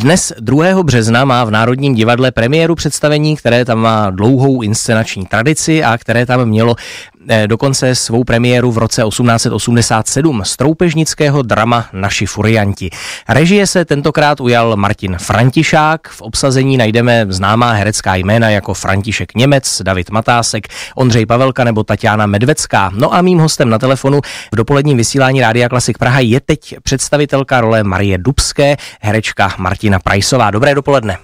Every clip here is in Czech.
Dnes 2. března má v Národním divadle premiéru představení, které tam má dlouhou inscenační tradici a které tam mělo eh, dokonce svou premiéru v roce 1887 z troupežnického drama Naši furianti. Režie se tentokrát ujal Martin Františák. V obsazení najdeme známá herecká jména jako František Němec, David Matásek, Ondřej Pavelka nebo Tatiana Medvecká. No a mým hostem na telefonu v dopoledním vysílání Rádia Klasik Praha je teď představitelka role Marie Dubské, herečka Martina Prajsová. Dobré dopoledne.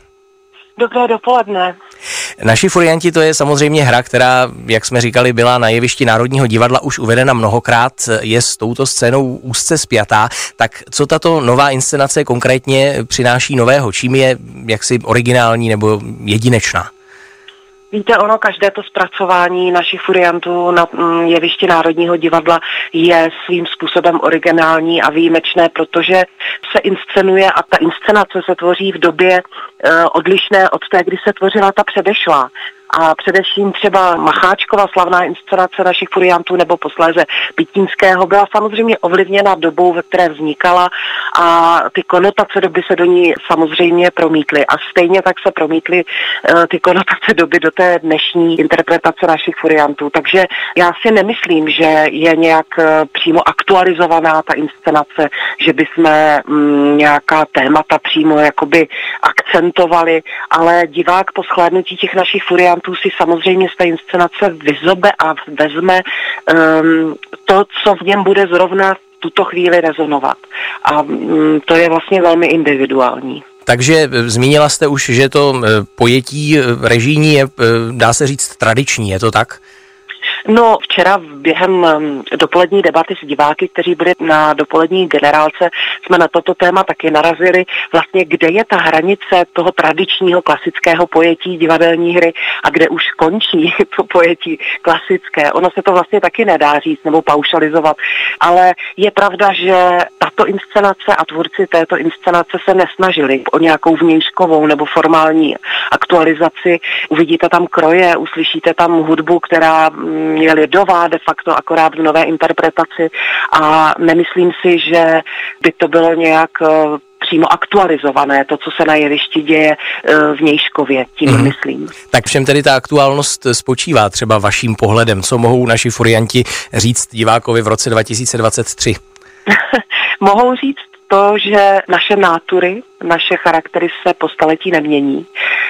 Dobré dopoledne. Naši furianti to je samozřejmě hra, která, jak jsme říkali, byla na jevišti Národního divadla už uvedena mnohokrát, je s touto scénou úzce spjatá. Tak co tato nová inscenace konkrétně přináší nového? Čím je jaksi originální nebo jedinečná? Víte, ono, každé to zpracování našich furiantů na mm, jevišti Národního divadla je svým způsobem originální a výjimečné, protože se inscenuje a ta inscenace se tvoří v době odlišné od té, kdy se tvořila ta předešlá a především třeba Macháčkova slavná inscenace našich furiantů nebo posléze Pitínského byla samozřejmě ovlivněna dobou, ve které vznikala a ty konotace doby se do ní samozřejmě promítly a stejně tak se promítly uh, ty konotace doby do té dnešní interpretace našich furiantů. Takže já si nemyslím, že je nějak uh, přímo aktualizovaná ta inscenace, že by jsme um, nějaká témata přímo jakoby akcentovali, ale divák po shlédnutí těch našich furiantů si samozřejmě z té inscenace vyzobe a vezme um, to, co v něm bude zrovna tuto chvíli rezonovat. A um, to je vlastně velmi individuální. Takže eh, zmínila jste už, že to eh, pojetí eh, režijní je, dá se říct, tradiční, je to tak? No, včera během um, dopolední debaty s diváky, kteří byli na dopolední generálce, jsme na toto téma taky narazili. Vlastně, kde je ta hranice toho tradičního klasického pojetí divadelní hry a kde už končí to pojetí klasické. Ono se to vlastně taky nedá říct nebo paušalizovat, ale je pravda, že tato inscenace a tvůrci této inscenace se nesnažili o nějakou vnějškovou nebo formální aktualizaci. Uvidíte tam kroje, uslyšíte tam hudbu, která je lidová de facto akorát v nové interpretaci a nemyslím si, že by to bylo nějak eh, přímo aktualizované, to, co se na jevišti děje eh, v Nějškově, tím mm. myslím. Tak všem tedy ta aktuálnost spočívá třeba vaším pohledem, co mohou naši furianti říct divákovi v roce 2023? mohou říct to, že naše nátury, naše charaktery se po staletí nemění,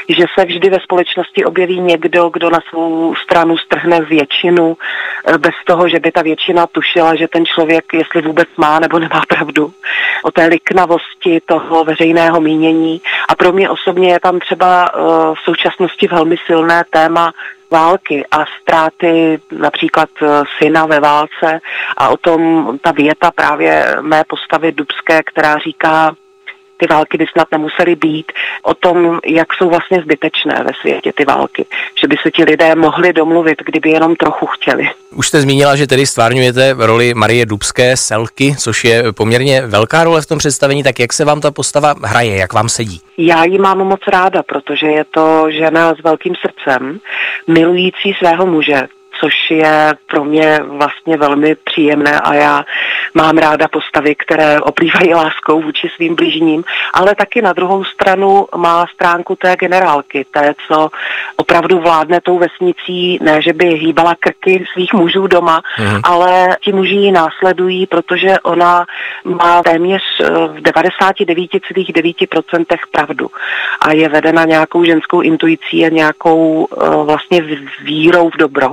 že se vždy ve společnosti objeví někdo, kdo na svou stranu strhne většinu, eh, bez toho, že by ta většina tušila, že ten člověk, jestli vůbec má nebo nemá pravdu, o té liknavosti toho veřejného mínění. A pro mě osobně je tam třeba eh, v současnosti velmi silné téma války a ztráty například eh, syna ve válce. A o tom ta věta právě mé postavy Dubské, která říká, ty války by snad nemusely být, o tom, jak jsou vlastně zbytečné ve světě ty války. Že by se ti lidé mohli domluvit, kdyby jenom trochu chtěli. Už jste zmínila, že tedy stvárňujete roli Marie Dubské, Selky, což je poměrně velká role v tom představení, tak jak se vám ta postava hraje, jak vám sedí? Já ji mám moc ráda, protože je to žena s velkým srdcem, milující svého muže, což je pro mě vlastně velmi příjemné a já mám ráda postavy, které oplývají láskou vůči svým blížním, ale taky na druhou stranu má stránku té generálky, té, co opravdu vládne tou vesnicí, ne, že by hýbala krky svých mužů doma, mm. ale ti muži ji následují, protože ona má téměř eh, v 99,9% pravdu a je vedena nějakou ženskou intuicí a nějakou uh, vlastně vírou v dobro.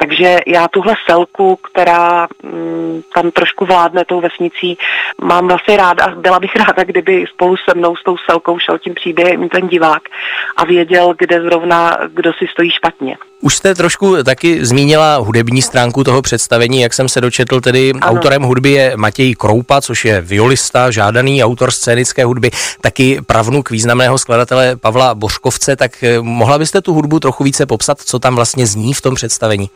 Takže já tuhle selku, která mm, tam trošku vládne tou vesnicí, mám vlastně ráda a byla bych ráda, kdyby spolu se mnou s tou selkou šel tím příběhem ten divák a věděl, kde zrovna kdo si stojí špatně. Už jste trošku taky zmínila hudební stránku toho představení, jak jsem se dočetl, tedy ano. autorem hudby je Matěj Kroupa, což je violista, žádaný autor scénické hudby, taky pravnuk významného skladatele Pavla Božkovce, tak eh, mohla byste tu hudbu trochu více popsat, co tam vlastně zní v tom představení?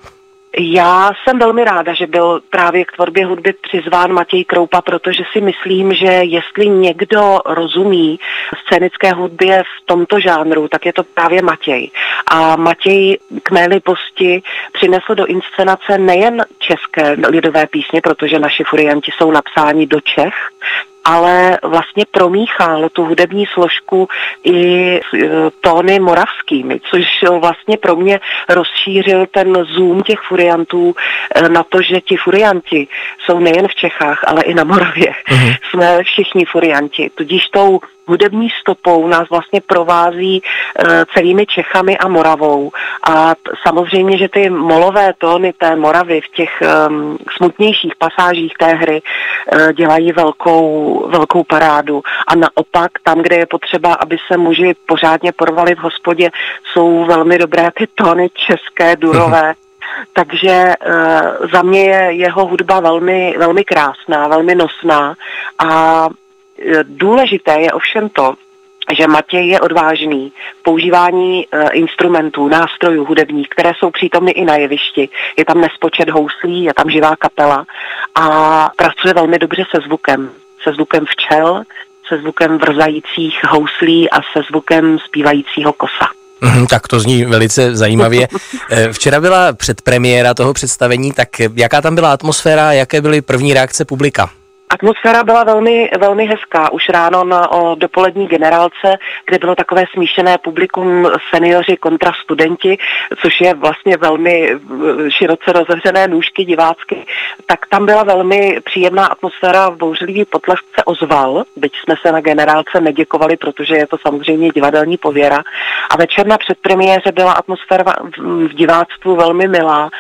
Já jsem velmi ráda, že byl právě k tvorbě hudby přizván Matěj Kroupa, protože si myslím, že jestli někdo rozumí scénické hudbě v tomto žánru, tak je to právě Matěj. A Matěj k mé libosti přinesl do inscenace nejen české lidové písně, protože naši furianti jsou napsáni do Čech, ale vlastně promíchal tu hudební složku i tóny moravskými, což vlastně pro mě rozšířil ten zoom těch furiantů na to, že ti furianti jsou nejen v Čechách, ale i na Moravě. Uh-huh. Jsme všichni furianti, tudíž tou hudební stopou nás vlastně provází uh, celými Čechami a Moravou. A t- samozřejmě, že ty molové tóny té Moravy v těch um, smutnějších pasážích té hry uh, dělají velkou, velkou parádu. A naopak, tam, kde je potřeba, aby se muži pořádně porvali v hospodě, jsou velmi dobré ty tóny české, durové. Takže uh, za mě je jeho hudba velmi, velmi krásná, velmi nosná a Důležité je ovšem to, že Matěj je odvážný v používání e, instrumentů, nástrojů hudebních, které jsou přítomny i na jevišti. Je tam nespočet houslí, je tam živá kapela a pracuje velmi dobře se zvukem. Se zvukem včel, se zvukem vrzajících houslí a se zvukem zpívajícího kosa. Mm, tak to zní velice zajímavě. E, včera byla předpremiéra toho představení, tak jaká tam byla atmosféra, jaké byly první reakce publika? Atmosféra byla velmi, velmi hezká. Už ráno na o dopolední generálce, kde bylo takové smíšené publikum seniori kontra studenti, což je vlastně velmi eh, široce rozevřené nůžky divácky, tak tam byla velmi příjemná atmosféra. Bouřlivý potlesk se ozval, byť jsme se na generálce neděkovali, protože je to samozřejmě divadelní pověra. A večer na předpremiéře byla atmosféra v diváctvu velmi milá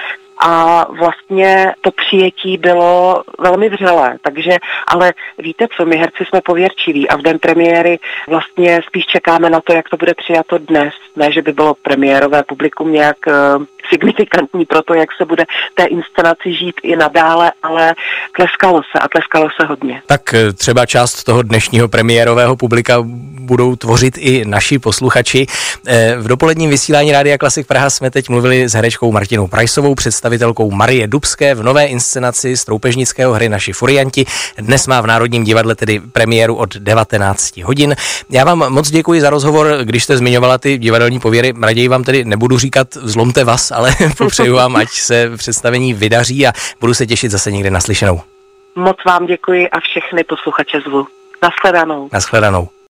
a vlastně to přijetí bylo velmi vřelé, takže, ale víte co, my herci jsme pověrčiví a v den premiéry vlastně spíš čekáme na to, jak to bude přijato dnes, ne, že by bylo premiérové publikum nějak uh, signifikantní pro to, jak se bude té inscenaci žít i nadále, ale tleskalo se a tleskalo se hodně. Tak eh, třeba část toho dnešního premiérového publika budou tvořit i naši posluchači. Eh, v dopoledním vysílání Rádia Klasik Praha jsme teď mluvili s herečkou Martinou Prajsovou, představitelkou Marie Dubské v nové inscenaci z troupežnického hry Naši furianti. Dnes má v Národním divadle tedy premiéru od 19 hodin. Já vám moc děkuji za rozhovor, když jste zmiňovala ty divadelní pověry. Raději vám tedy nebudu říkat zlomte vás, ale popřeju vám, ať se představení vydaří a budu se těšit zase někde naslyšenou. Moc vám děkuji a všechny posluchače zvu. Naschledanou. Naschledanou.